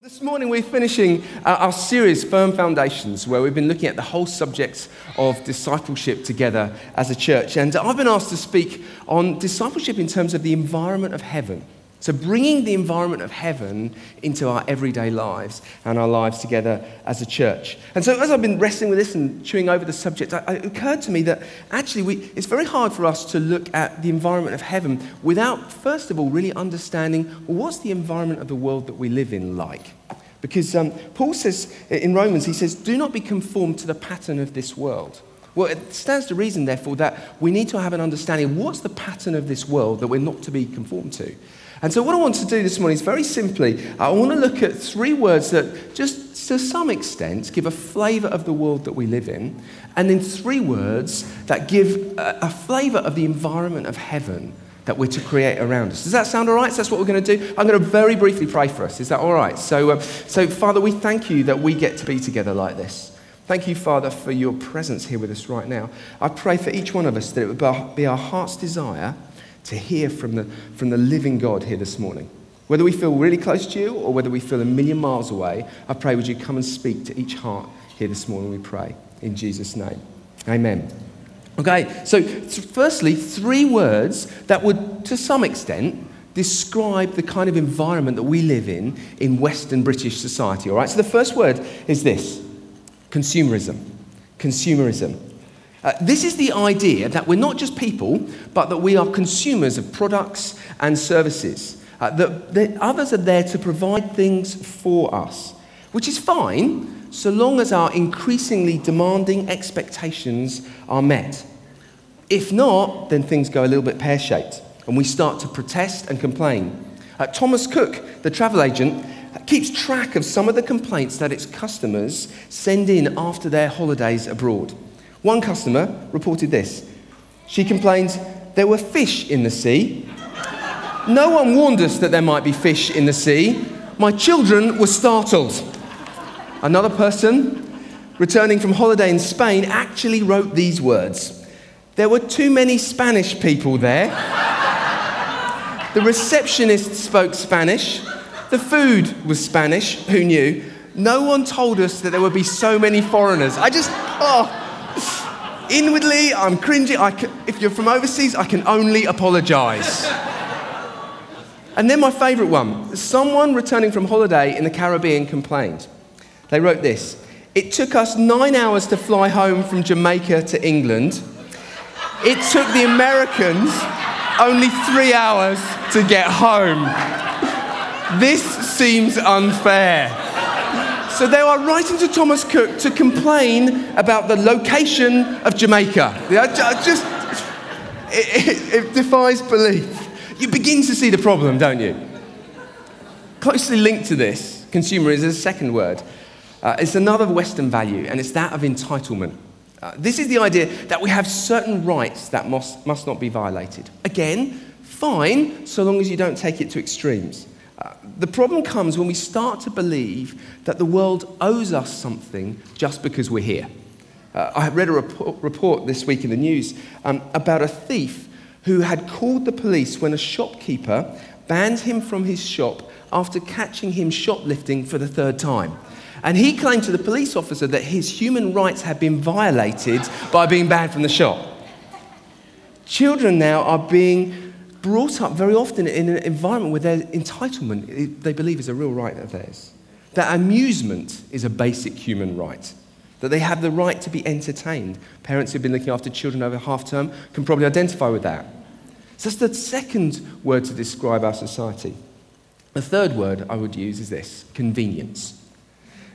This morning, we're finishing our series, Firm Foundations, where we've been looking at the whole subject of discipleship together as a church. And I've been asked to speak on discipleship in terms of the environment of heaven. So, bringing the environment of heaven into our everyday lives and our lives together as a church. And so, as I've been wrestling with this and chewing over the subject, it occurred to me that actually we, it's very hard for us to look at the environment of heaven without, first of all, really understanding well, what's the environment of the world that we live in like? Because um, Paul says in Romans, he says, do not be conformed to the pattern of this world. Well, it stands to reason, therefore, that we need to have an understanding of what's the pattern of this world that we're not to be conformed to. And so, what I want to do this morning is very simply, I want to look at three words that just to some extent give a flavour of the world that we live in, and then three words that give a, a flavour of the environment of heaven that we're to create around us. Does that sound all right? So that's what we're going to do. I'm going to very briefly pray for us. Is that all right? So, uh, so Father, we thank you that we get to be together like this. Thank you, Father, for your presence here with us right now. I pray for each one of us that it would be our heart's desire to hear from the, from the living God here this morning. Whether we feel really close to you or whether we feel a million miles away, I pray, would you come and speak to each heart here this morning, we pray. In Jesus' name. Amen. Okay, so firstly, three words that would, to some extent, describe the kind of environment that we live in in Western British society. All right, so the first word is this consumerism. Consumerism. Uh, this is the idea that we're not just people, but that we are consumers of products and services. Uh, that, that others are there to provide things for us, which is fine so long as our increasingly demanding expectations are met. If not, then things go a little bit pear shaped and we start to protest and complain. Uh, Thomas Cook, the travel agent, keeps track of some of the complaints that its customers send in after their holidays abroad. One customer reported this. She complained, There were fish in the sea. No one warned us that there might be fish in the sea. My children were startled. Another person, returning from holiday in Spain, actually wrote these words There were too many Spanish people there. The receptionist spoke Spanish. The food was Spanish. Who knew? No one told us that there would be so many foreigners. I just, oh. Inwardly, I'm cringing. Can, if you're from overseas, I can only apologize. and then my favorite one someone returning from holiday in the Caribbean complained. They wrote this It took us nine hours to fly home from Jamaica to England. It took the Americans only three hours to get home. This seems unfair. So they are writing to Thomas Cook to complain about the location of Jamaica. Just, it, it, it defies belief. You begin to see the problem, don't you? Closely linked to this, consumer is a second word. Uh, it's another Western value, and it's that of entitlement. Uh, this is the idea that we have certain rights that must, must not be violated. Again, fine, so long as you don't take it to extremes the problem comes when we start to believe that the world owes us something just because we're here. Uh, I read a report, report, this week in the news um, about a thief who had called the police when a shopkeeper banned him from his shop after catching him shoplifting for the third time. And he claimed to the police officer that his human rights had been violated by being banned from the shop. Children now are being brought up very often in an environment where their entitlement, they believe, is a real right of theirs. That amusement is a basic human right. That they have the right to be entertained. Parents who've been looking after children over half term can probably identify with that. So that's the second word to describe our society. The third word I would use is this convenience.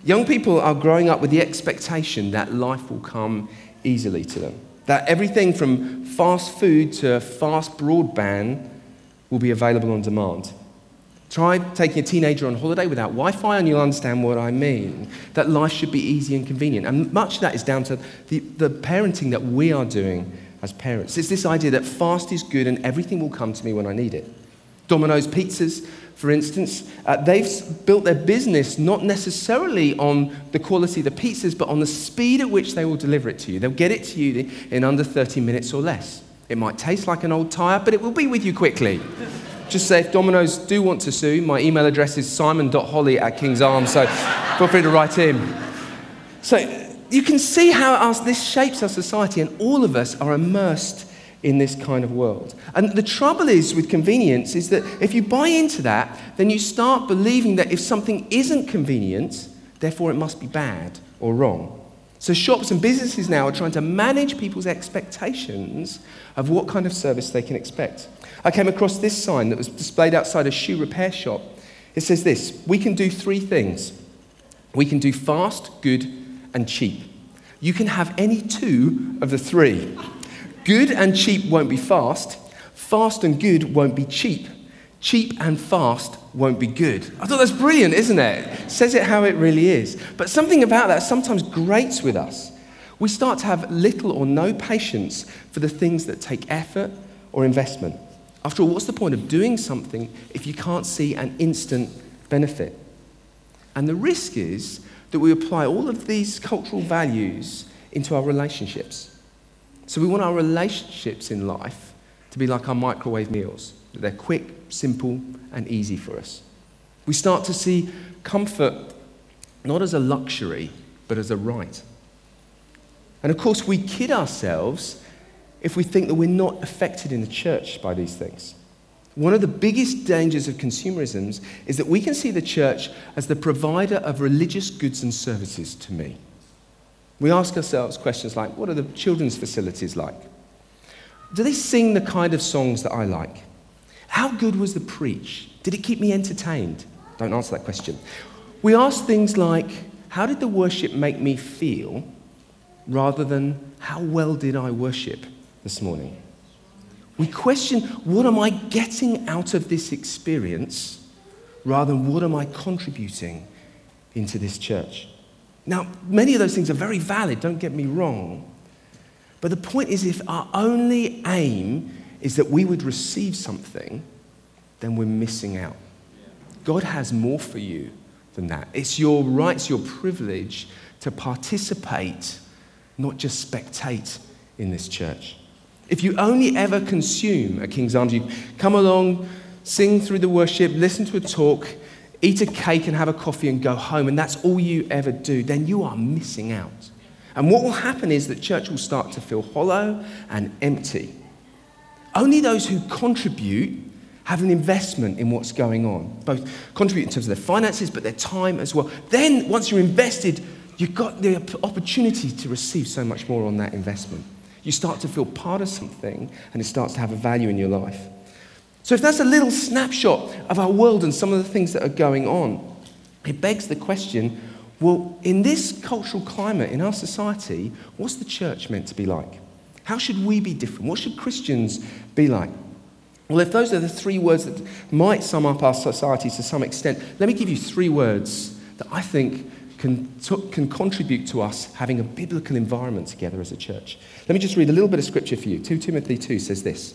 Young people are growing up with the expectation that life will come easily to them. That everything from fast food to fast broadband will be available on demand. Try taking a teenager on holiday without Wi Fi, and you'll understand what I mean. That life should be easy and convenient. And much of that is down to the, the parenting that we are doing as parents. It's this idea that fast is good and everything will come to me when I need it. Domino's pizzas for instance, uh, they've built their business not necessarily on the quality of the pizzas, but on the speed at which they will deliver it to you. They'll get it to you in under 30 minutes or less. It might taste like an old tire, but it will be with you quickly. just say if Domino's do want to sue, my email address is simon.holley at King's Arms, so feel free to write in. So you can see how our, this shapes our society, and all of us are immersed in this kind of world. And the trouble is with convenience is that if you buy into that, then you start believing that if something isn't convenient, therefore it must be bad or wrong. So shops and businesses now are trying to manage people's expectations of what kind of service they can expect. I came across this sign that was displayed outside a shoe repair shop. It says this We can do three things. We can do fast, good, and cheap. You can have any two of the three. Good and cheap won't be fast. Fast and good won't be cheap. Cheap and fast won't be good. I thought that's brilliant, isn't it? Says it how it really is. But something about that sometimes grates with us. We start to have little or no patience for the things that take effort or investment. After all, what's the point of doing something if you can't see an instant benefit? And the risk is that we apply all of these cultural values into our relationships. So we want our relationships in life to be like our microwave meals. They're quick, simple, and easy for us. We start to see comfort not as a luxury, but as a right. And of course, we kid ourselves if we think that we're not affected in the church by these things. One of the biggest dangers of consumerism is that we can see the church as the provider of religious goods and services to me. We ask ourselves questions like what are the children's facilities like? Do they sing the kind of songs that I like? How good was the preach? Did it keep me entertained? Don't answer that question. We ask things like how did the worship make me feel rather than how well did I worship this morning? We question what am I getting out of this experience rather than what am I contributing into this church? Now, many of those things are very valid, don't get me wrong. But the point is, if our only aim is that we would receive something, then we're missing out. God has more for you than that. It's your right, it's your privilege to participate, not just spectate in this church. If you only ever consume at King's Arms, you come along, sing through the worship, listen to a talk, eat a cake and have a coffee and go home, and that's all you ever do, then you are missing out. And what will happen is that church will start to feel hollow and empty. Only those who contribute have an investment in what's going on, both contribute in terms of their finances, but their time as well. Then, once you're invested, you've got the opportunity to receive so much more on that investment. You start to feel part of something, and it starts to have a value in your life. So, if that's a little snapshot of our world and some of the things that are going on, it begs the question well, in this cultural climate, in our society, what's the church meant to be like? How should we be different? What should Christians be like? Well, if those are the three words that might sum up our society to some extent, let me give you three words that I think can, can contribute to us having a biblical environment together as a church. Let me just read a little bit of scripture for you. 2 Timothy 2 says this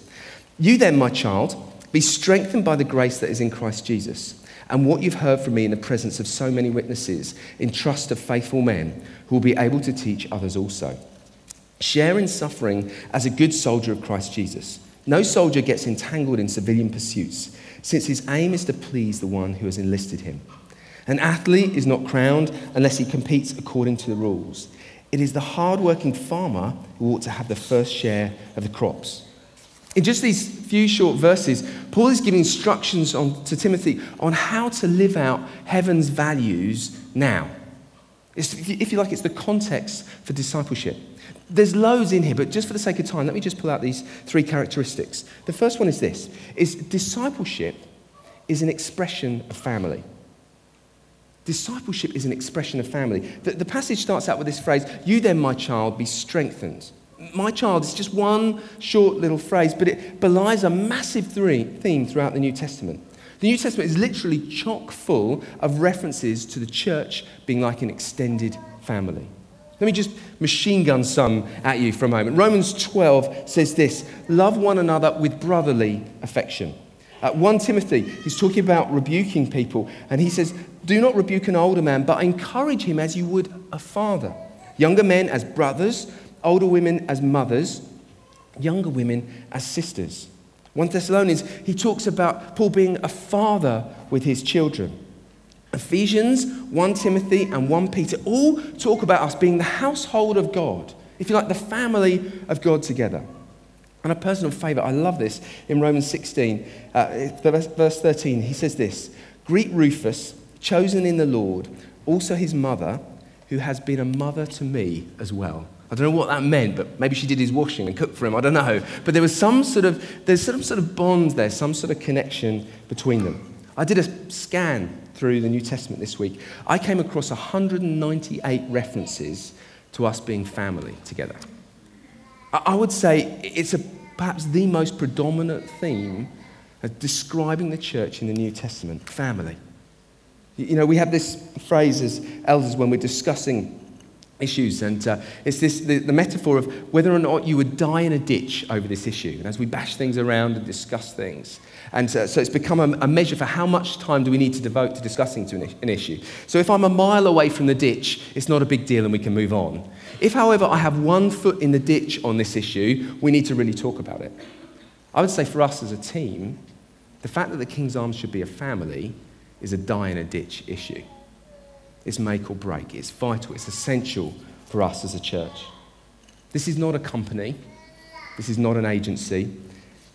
You then, my child, be strengthened by the grace that is in Christ Jesus. And what you've heard from me in the presence of so many witnesses, in trust of faithful men who will be able to teach others also. Share in suffering as a good soldier of Christ Jesus. No soldier gets entangled in civilian pursuits, since his aim is to please the one who has enlisted him. An athlete is not crowned unless he competes according to the rules. It is the hard-working farmer who ought to have the first share of the crops. In just these few short verses, Paul is giving instructions on, to Timothy on how to live out heaven's values now. It's, if you like, it's the context for discipleship. There's loads in here, but just for the sake of time, let me just pull out these three characteristics. The first one is this is discipleship is an expression of family. Discipleship is an expression of family. The, the passage starts out with this phrase, You then, my child, be strengthened my child is just one short little phrase, but it belies a massive three, theme throughout the New Testament. The New Testament is literally chock full of references to the church being like an extended family. Let me just machine gun some at you for a moment. Romans 12 says this love one another with brotherly affection. Uh, 1 Timothy, he's talking about rebuking people, and he says, Do not rebuke an older man, but encourage him as you would a father. Younger men as brothers older women as mothers, younger women as sisters. 1 Thessalonians, he talks about Paul being a father with his children. Ephesians, 1 Timothy, and 1 Peter all talk about us being the household of God, if you like, the family of God together. And a personal favourite, I love this, in Romans 16, uh, verse 13, he says this Greet Rufus, chosen in the Lord, also his mother, who has been a mother to me as well. I don't know what that meant, but maybe she did his washing and cooked for him. I don't know. But there was some sort of, there's some sort of bond there, some sort of connection between them. I did a scan through the New Testament this week. I came across 198 references to us being family together. I would say it's a, perhaps the most predominant theme of describing the church in the New Testament family. You know, we have this phrase as elders when we're discussing issues. And uh, it's this, the, the, metaphor of whether or not you would die in a ditch over this issue. And as we bash things around and discuss things. And uh, so it's become a, a, measure for how much time do we need to devote to discussing to an, an, issue. So if I'm a mile away from the ditch, it's not a big deal and we can move on. If, however, I have one foot in the ditch on this issue, we need to really talk about it. I would say for us as a team, the fact that the King's Arms should be a family is a die in a ditch issue. It's make or break. It's vital. It's essential for us as a church. This is not a company. This is not an agency.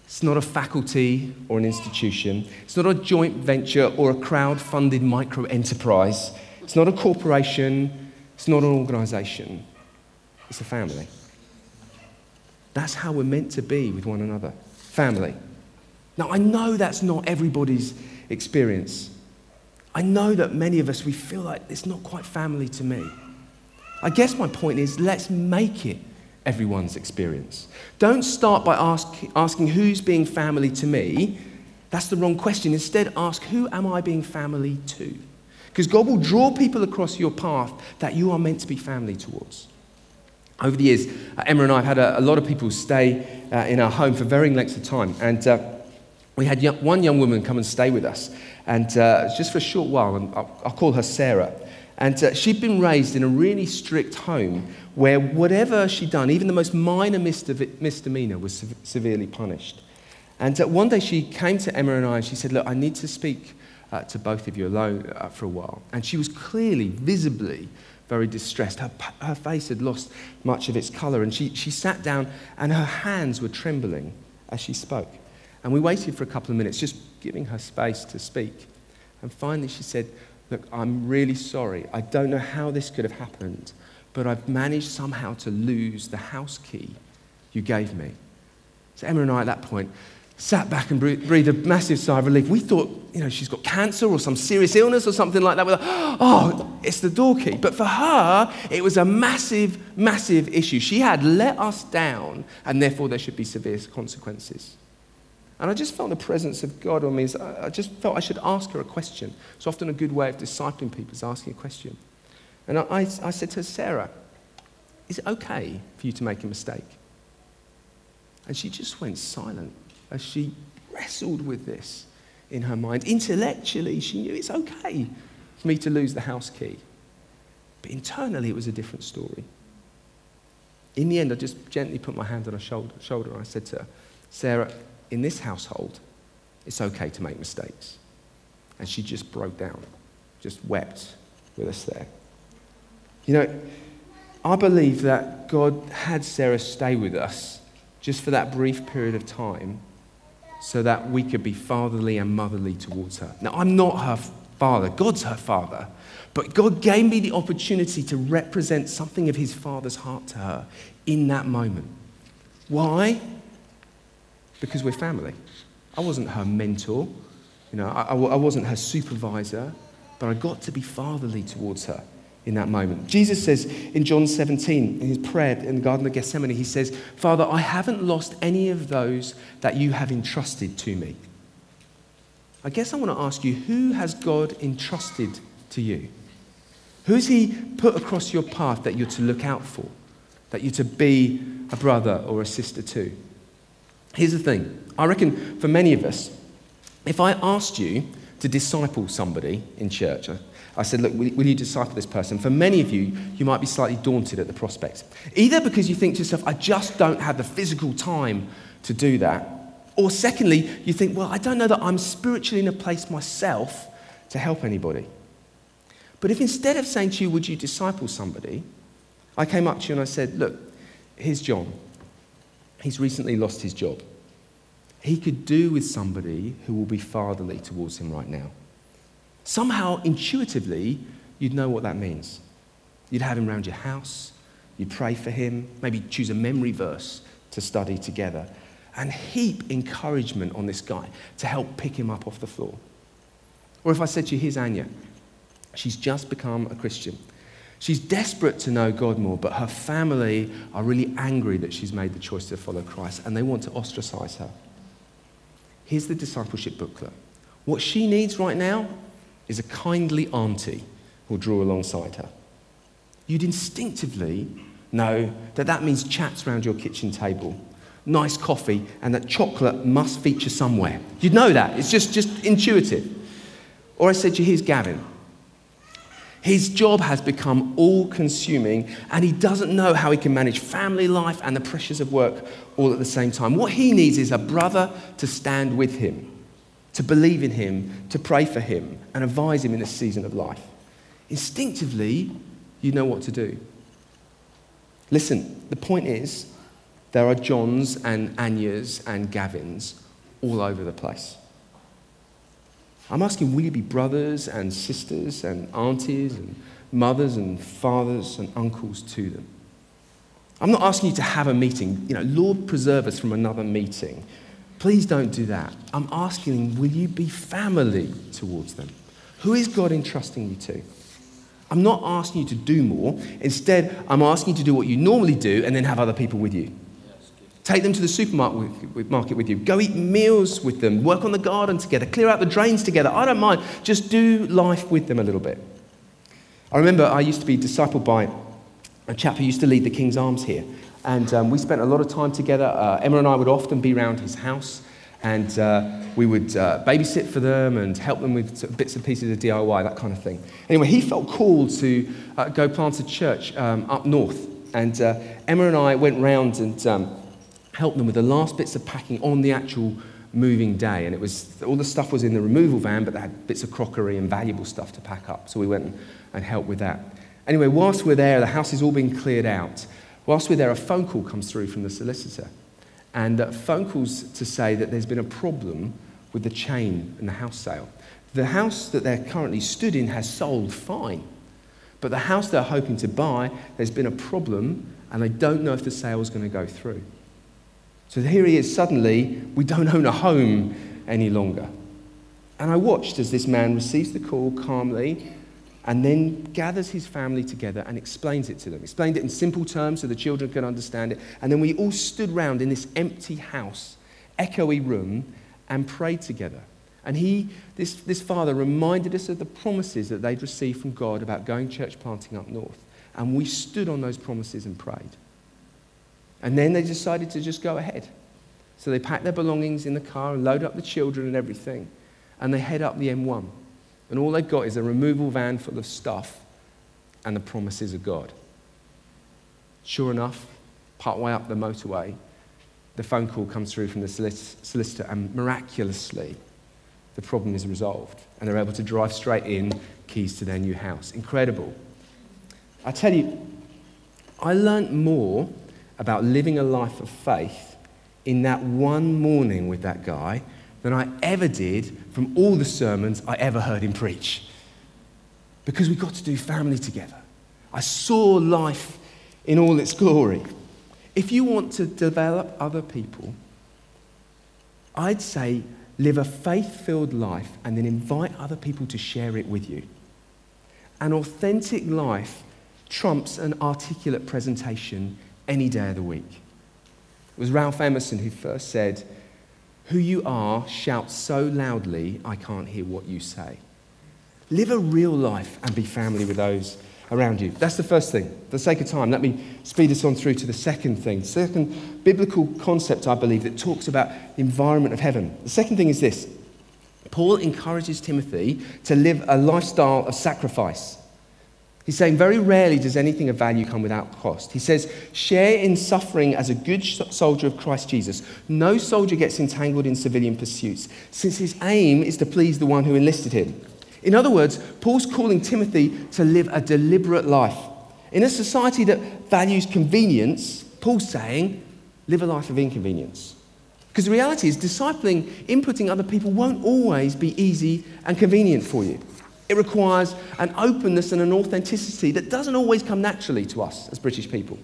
It's not a faculty or an institution. It's not a joint venture or a crowd funded micro enterprise. It's not a corporation. It's not an organization. It's a family. That's how we're meant to be with one another. Family. Now, I know that's not everybody's experience. I know that many of us, we feel like it's not quite family to me. I guess my point is let's make it everyone's experience. Don't start by ask, asking who's being family to me. That's the wrong question. Instead, ask who am I being family to? Because God will draw people across your path that you are meant to be family towards. Over the years, uh, Emma and I have had a, a lot of people stay uh, in our home for varying lengths of time. And uh, we had one young woman come and stay with us. And uh, just for a short while, and I'll, I'll call her Sarah. And uh, she'd been raised in a really strict home where whatever she'd done, even the most minor misdemeanor, was severely punished. And uh, one day she came to Emma and I and she said, Look, I need to speak uh, to both of you alone uh, for a while. And she was clearly, visibly, very distressed. Her, her face had lost much of its colour. And she, she sat down and her hands were trembling as she spoke. And we waited for a couple of minutes, just giving her space to speak. And finally, she said, Look, I'm really sorry. I don't know how this could have happened, but I've managed somehow to lose the house key you gave me. So Emma and I, at that point, sat back and breathed a massive sigh of relief. We thought, you know, she's got cancer or some serious illness or something like that. We're like, oh, it's the door key. But for her, it was a massive, massive issue. She had let us down, and therefore there should be severe consequences. And I just felt the presence of God on me. I just felt I should ask her a question. It's often a good way of discipling people is asking a question. And I, I said to her, Sarah, is it okay for you to make a mistake? And she just went silent as she wrestled with this in her mind. Intellectually, she knew it's okay for me to lose the house key. But internally, it was a different story. In the end, I just gently put my hand on her shoulder, shoulder and I said to her, Sarah, in this household, it's okay to make mistakes. And she just broke down, just wept with us there. You know, I believe that God had Sarah stay with us just for that brief period of time so that we could be fatherly and motherly towards her. Now, I'm not her father, God's her father, but God gave me the opportunity to represent something of his father's heart to her in that moment. Why? Because we're family. I wasn't her mentor, you know, I, I wasn't her supervisor, but I got to be fatherly towards her in that moment. Jesus says in John 17, in his prayer in the Garden of Gethsemane, he says, Father, I haven't lost any of those that you have entrusted to me. I guess I want to ask you, who has God entrusted to you? Who's he put across your path that you're to look out for, that you're to be a brother or a sister to? Here's the thing I reckon for many of us, if I asked you to disciple somebody in church, I said, Look, will, you disciple this person? For many of you, you might be slightly daunted at the prospect. Either because you think to yourself, I just don't have the physical time to do that, Or secondly, you think, well, I don't know that I'm spiritually in a place myself to help anybody. But if instead of saying to you, would you disciple somebody, I came up to you and I said, look, here's John. He's recently lost his job. He could do with somebody who will be fatherly towards him right now. Somehow, intuitively, you'd know what that means. You'd have him around your house, you'd pray for him, maybe choose a memory verse to study together, and heap encouragement on this guy to help pick him up off the floor. Or if I said to you, here's Anya, she's just become a Christian. She's desperate to know God more, but her family are really angry that she's made the choice to follow Christ and they want to ostracize her. Here's the discipleship booklet. What she needs right now is a kindly auntie who'll draw alongside her. You'd instinctively know that that means chats around your kitchen table, nice coffee, and that chocolate must feature somewhere. You'd know that. It's just, just intuitive. Or I said to you, here's Gavin. His job has become all consuming, and he doesn't know how he can manage family life and the pressures of work all at the same time. What he needs is a brother to stand with him, to believe in him, to pray for him, and advise him in this season of life. Instinctively, you know what to do. Listen, the point is, there are Johns and Anyas and Gavins all over the place. I'm asking, will you be brothers and sisters and aunties and mothers and fathers and uncles to them? I'm not asking you to have a meeting. You know, Lord, preserve us from another meeting. Please don't do that. I'm asking, will you be family towards them? Who is God entrusting you to? I'm not asking you to do more. Instead, I'm asking you to do what you normally do and then have other people with you. Take them to the supermarket with you. Go eat meals with them. Work on the garden together. Clear out the drains together. I don't mind. Just do life with them a little bit. I remember I used to be discipled by a chap who used to lead the King's Arms here. And um, we spent a lot of time together. Uh, Emma and I would often be around his house and uh, we would uh, babysit for them and help them with bits and pieces of DIY, that kind of thing. Anyway, he felt called to uh, go plant a church um, up north. And uh, Emma and I went round and um, help them with the last bits of packing on the actual moving day. And it was all the stuff was in the removal van, but they had bits of crockery and valuable stuff to pack up. So we went and helped with that. Anyway, whilst we're there, the house is all being cleared out. Whilst we're there, a phone call comes through from the solicitor. And uh, phone calls to say that there's been a problem with the chain and the house sale. The house that they're currently stood in has sold fine. But the house they're hoping to buy, there's been a problem, and they don't know if the sale is going to go through. So here he is, suddenly, we don't own a home any longer. And I watched as this man receives the call calmly and then gathers his family together and explains it to them. Explained it in simple terms so the children could understand it. And then we all stood round in this empty house, echoey room, and prayed together. And he, this, this father reminded us of the promises that they'd received from God about going church planting up north. And we stood on those promises and prayed. And then they decided to just go ahead. So they packed their belongings in the car and load up the children and everything. And they head up the M1. And all they've got is a removal van full of stuff and the promises of God. Sure enough, part way up the motorway, the phone call comes through from the solicitor, and miraculously, the problem is resolved. And they're able to drive straight in, keys to their new house. Incredible. I tell you, I learnt more about living a life of faith in that one morning with that guy than I ever did from all the sermons I ever heard him preach. Because we got to do family together. I saw life in all its glory. If you want to develop other people, I'd say live a faith filled life and then invite other people to share it with you. An authentic life trumps an articulate presentation any day of the week. It was Ralph Emerson who first said, Who you are shouts so loudly, I can't hear what you say. Live a real life and be family with those around you. That's the first thing. For the sake of time, let me speed us on through to the second thing. Second biblical concept, I believe, that talks about the environment of heaven. The second thing is this Paul encourages Timothy to live a lifestyle of sacrifice. He's saying very rarely does anything of value come without cost. He says, share in suffering as a good soldier of Christ Jesus. No soldier gets entangled in civilian pursuits, since his aim is to please the one who enlisted him. In other words, Paul's calling Timothy to live a deliberate life. In a society that values convenience, Paul's saying, live a life of inconvenience. Because the reality is, discipling, inputting other people won't always be easy and convenient for you. It requires an openness and an authenticity that doesn't always come naturally to us as British people.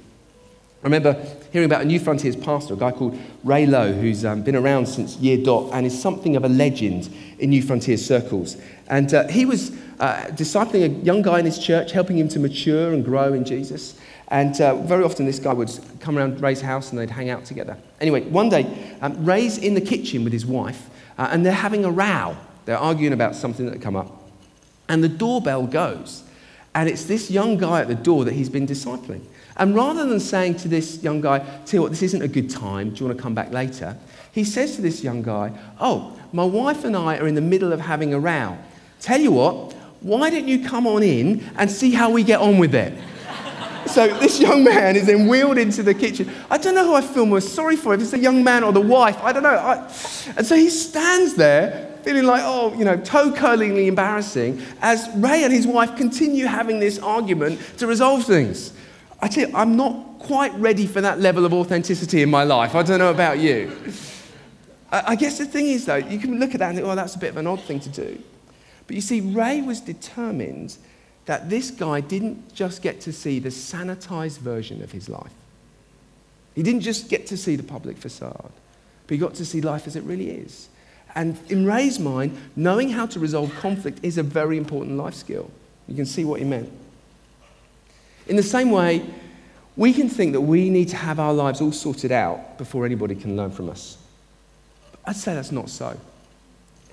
I remember hearing about a New Frontiers pastor, a guy called Ray Lowe, who's um, been around since year dot and is something of a legend in New Frontiers circles. And uh, he was uh, discipling a young guy in his church, helping him to mature and grow in Jesus. And uh, very often, this guy would come around Ray's house and they'd hang out together. Anyway, one day, um, Ray's in the kitchen with his wife, uh, and they're having a row. They're arguing about something that had come up. And the doorbell goes. And it's this young guy at the door that he's been discipling. And rather than saying to this young guy, Tell you what, this isn't a good time, do you want to come back later? He says to this young guy, Oh, my wife and I are in the middle of having a row. Tell you what, why don't you come on in and see how we get on with it? so this young man is then wheeled into the kitchen. I don't know who I feel most sorry for, if it's the young man or the wife. I don't know. I... and so he stands there feeling like, oh, you know, toe curlingly embarrassing, as Ray and his wife continue having this argument to resolve things. I tell you, I'm not quite ready for that level of authenticity in my life. I don't know about you. I guess the thing is, though, you can look at that and think, oh, that's a bit of an odd thing to do. But you see, Ray was determined that this guy didn't just get to see the sanitized version of his life. He didn't just get to see the public facade, but he got to see life as it really is. And in Ray's mind, knowing how to resolve conflict is a very important life skill. You can see what he meant. In the same way, we can think that we need to have our lives all sorted out before anybody can learn from us. I'd say that's not so.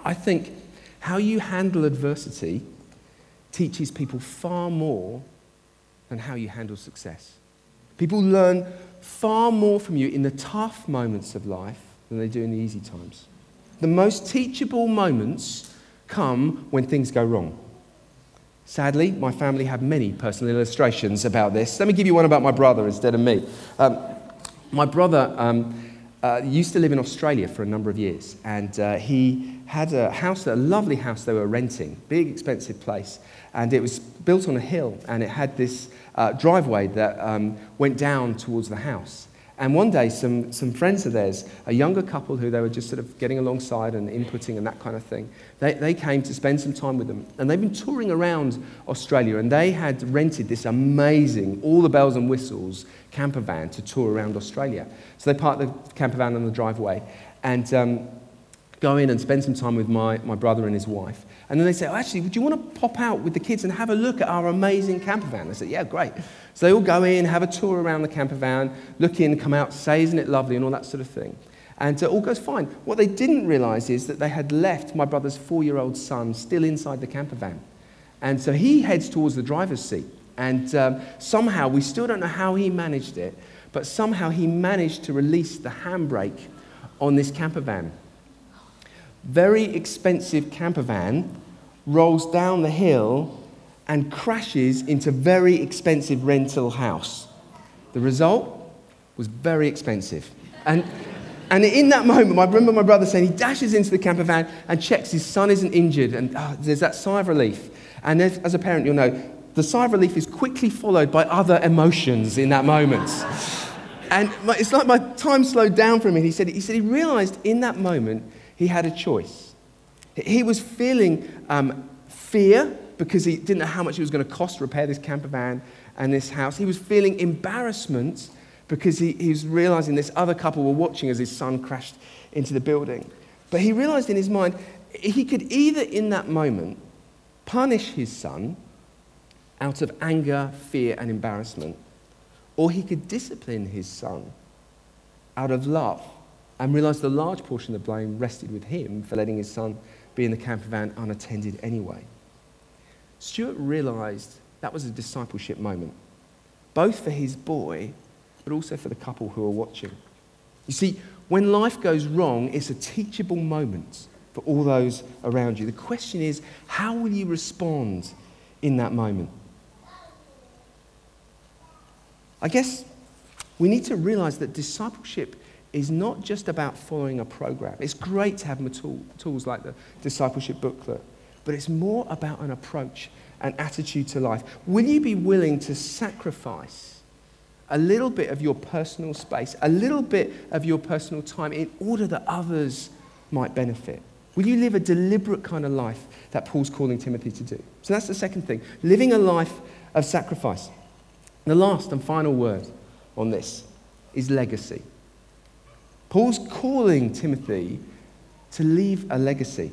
I think how you handle adversity teaches people far more than how you handle success. People learn far more from you in the tough moments of life than they do in the easy times. The most teachable moments come when things go wrong. Sadly, my family have many personal illustrations about this. Let me give you one about my brother instead of me. Um, my brother um, uh, used to live in Australia for a number of years, and uh, he had a house, a lovely house they were renting, big, expensive place, and it was built on a hill, and it had this uh, driveway that um, went down towards the house. And one day, some, some friends of theirs, a younger couple who they were just sort of getting alongside and inputting and that kind of thing, they, they came to spend some time with them. And they've been touring around Australia, and they had rented this amazing, all the bells and whistles camper van to tour around Australia. So they parked the camper van on the driveway and um, go in and spend some time with my, my brother and his wife. And then they say, oh, actually, would you want to pop out with the kids and have a look at our amazing camper van? I said, yeah, great. So they all go in, have a tour around the camper van, look in, come out, say, isn't it lovely, and all that sort of thing. And uh, all goes fine. What they didn't realize is that they had left my brother's four year old son still inside the camper van. And so he heads towards the driver's seat. And um, somehow, we still don't know how he managed it, but somehow he managed to release the handbrake on this camper van. Very expensive camper van rolls down the hill and crashes into very expensive rental house. The result was very expensive. And, and in that moment, I remember my brother saying he dashes into the camper van and checks his son isn't injured, and oh, there's that sigh of relief. And as, as a parent, you'll know the sigh of relief is quickly followed by other emotions in that moment. and my, it's like my time slowed down for. And he said, he said he realized in that moment he had a choice. He was feeling um, fear because he didn't know how much it was going to cost to repair this camper van and this house. He was feeling embarrassment because he, he was realizing this other couple were watching as his son crashed into the building. But he realized in his mind he could either, in that moment, punish his son out of anger, fear, and embarrassment, or he could discipline his son out of love and realize the large portion of the blame rested with him for letting his son be in the camper van unattended anyway. Stuart realized that was a discipleship moment, both for his boy, but also for the couple who are watching. You see, when life goes wrong, it's a teachable moment for all those around you. The question is, how will you respond in that moment? I guess we need to realize that discipleship is not just about following a program. It's great to have tool, tools like the discipleship booklet, but it's more about an approach, an attitude to life. Will you be willing to sacrifice a little bit of your personal space, a little bit of your personal time in order that others might benefit? Will you live a deliberate kind of life that Paul's calling Timothy to do? So that's the second thing living a life of sacrifice. The last and final word on this is legacy. Paul's calling Timothy to leave a legacy.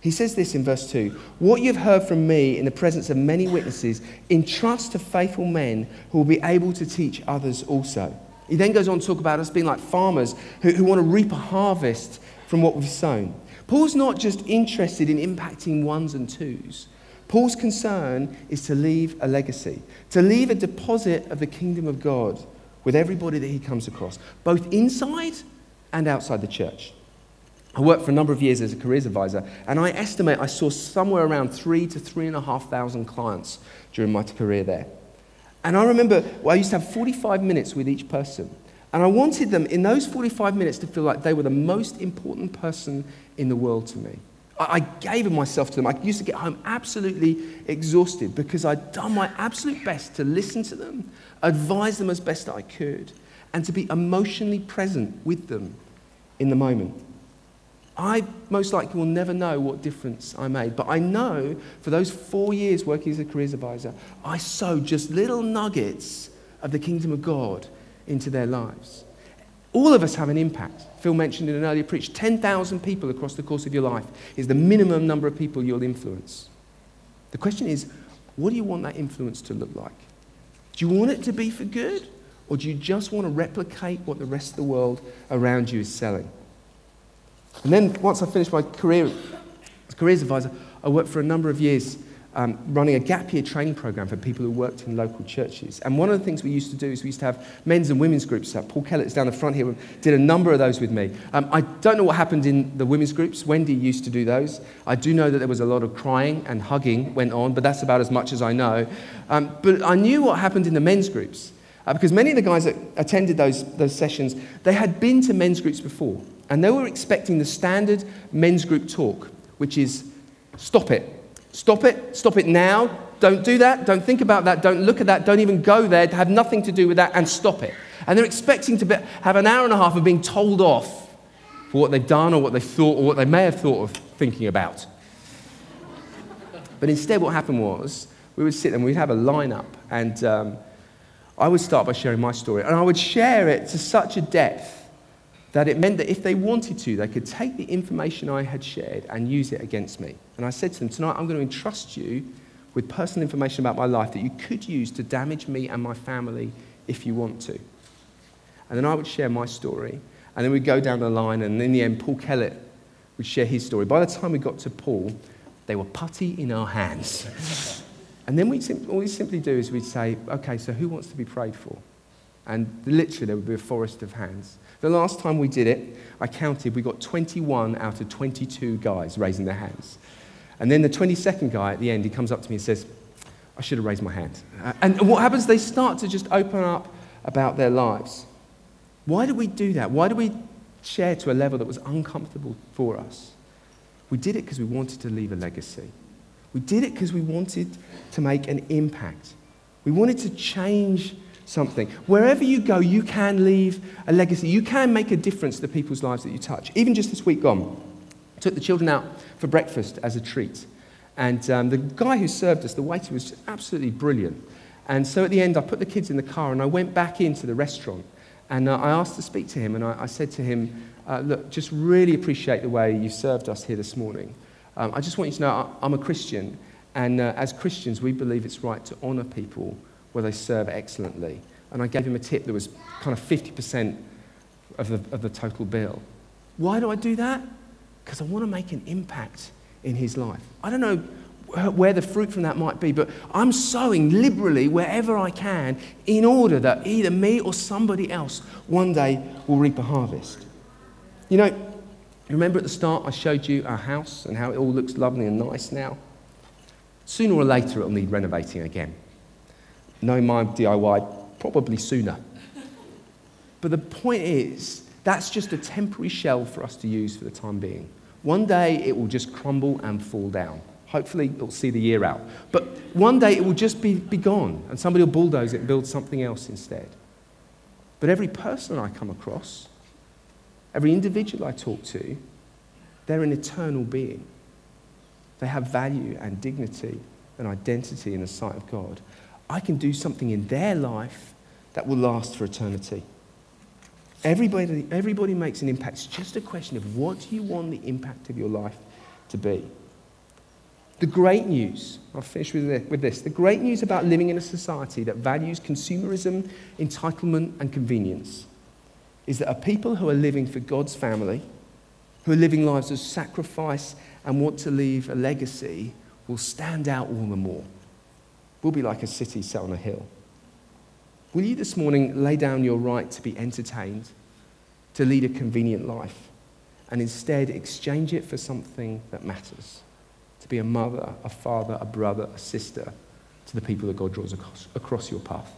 He says this in verse 2 What you've heard from me in the presence of many witnesses, entrust to faithful men who will be able to teach others also. He then goes on to talk about us being like farmers who, who want to reap a harvest from what we've sown. Paul's not just interested in impacting ones and twos. Paul's concern is to leave a legacy, to leave a deposit of the kingdom of God with everybody that he comes across, both inside and outside the church. I worked for a number of years as a careers advisor, and I estimate I saw somewhere around three to three and a half thousand clients during my career there. And I remember well, I used to have 45 minutes with each person. And I wanted them in those 45 minutes to feel like they were the most important person in the world to me. I gave myself to them. I used to get home absolutely exhausted because I'd done my absolute best to listen to them, advise them as best I could, and to be emotionally present with them in the moment. I most likely will never know what difference I made, but I know for those four years working as a careers advisor, I sowed just little nuggets of the kingdom of God into their lives. All of us have an impact. Phil mentioned in an earlier preach 10,000 people across the course of your life is the minimum number of people you'll influence. The question is, what do you want that influence to look like? Do you want it to be for good? Or do you just want to replicate what the rest of the world around you is selling? And then once I finished my career as a careers advisor, I worked for a number of years um, running a gap year training program for people who worked in local churches. And one of the things we used to do is we used to have men's and women's groups. Uh, Paul Kellett's down the front here did a number of those with me. Um, I don't know what happened in the women's groups. Wendy used to do those. I do know that there was a lot of crying and hugging went on, but that's about as much as I know. Um, but I knew what happened in the men's groups. Uh, because many of the guys that attended those, those sessions, they had been to men's groups before. And they were expecting the standard men's group talk, which is stop it, Stop it. Stop it now. Don't do that. Don't think about that. Don't look at that. Don't even go there. Have nothing to do with that and stop it. And they're expecting to be, have an hour and a half of being told off for what they've done or what they thought or what they may have thought of thinking about. But instead, what happened was we would sit and we'd have a lineup. And um, I would start by sharing my story. And I would share it to such a depth that it meant that if they wanted to, they could take the information I had shared and use it against me. And I said to them, Tonight I'm going to entrust you with personal information about my life that you could use to damage me and my family if you want to. And then I would share my story. And then we'd go down the line. And in the end, Paul Kellett would share his story. By the time we got to Paul, they were putty in our hands. and then we'd sim- all we simply do is we'd say, Okay, so who wants to be prayed for? And literally, there would be a forest of hands. The last time we did it, I counted, we got 21 out of 22 guys raising their hands. And then the 22nd guy at the end, he comes up to me and says, I should have raised my hand. Uh, and what happens? They start to just open up about their lives. Why did we do that? Why did we share to a level that was uncomfortable for us? We did it because we wanted to leave a legacy. We did it because we wanted to make an impact. We wanted to change something. Wherever you go, you can leave a legacy. You can make a difference to the people's lives that you touch. Even just this week gone, I took the children out for breakfast as a treat. And um, the guy who served us, the waiter, was absolutely brilliant. And so at the end, I put the kids in the car and I went back into the restaurant. And uh, I asked to speak to him. And I, I said to him, uh, Look, just really appreciate the way you served us here this morning. Um, I just want you to know I'm a Christian. And uh, as Christians, we believe it's right to honor people where they serve excellently. And I gave him a tip that was kind of 50% of the, of the total bill. Why do I do that? Because I want to make an impact in his life. I don't know where the fruit from that might be, but I'm sowing liberally wherever I can in order that either me or somebody else one day will reap a harvest. You know, remember at the start I showed you our house and how it all looks lovely and nice now? Sooner or later it'll need renovating again. Know my DIY probably sooner. But the point is, that's just a temporary shell for us to use for the time being. One day it will just crumble and fall down. Hopefully, it'll see the year out. But one day it will just be, be gone, and somebody will bulldoze it and build something else instead. But every person I come across, every individual I talk to, they're an eternal being. They have value and dignity and identity in the sight of God. I can do something in their life that will last for eternity. Everybody, everybody makes an impact. It's just a question of what do you want the impact of your life to be? The great news, I'll finish with this. The great news about living in a society that values consumerism, entitlement, and convenience is that a people who are living for God's family, who are living lives of sacrifice and want to leave a legacy, will stand out all the more. We'll be like a city set on a hill. Will you this morning lay down your right to be entertained, to lead a convenient life, and instead exchange it for something that matters? To be a mother, a father, a brother, a sister to the people that God draws across, across your path.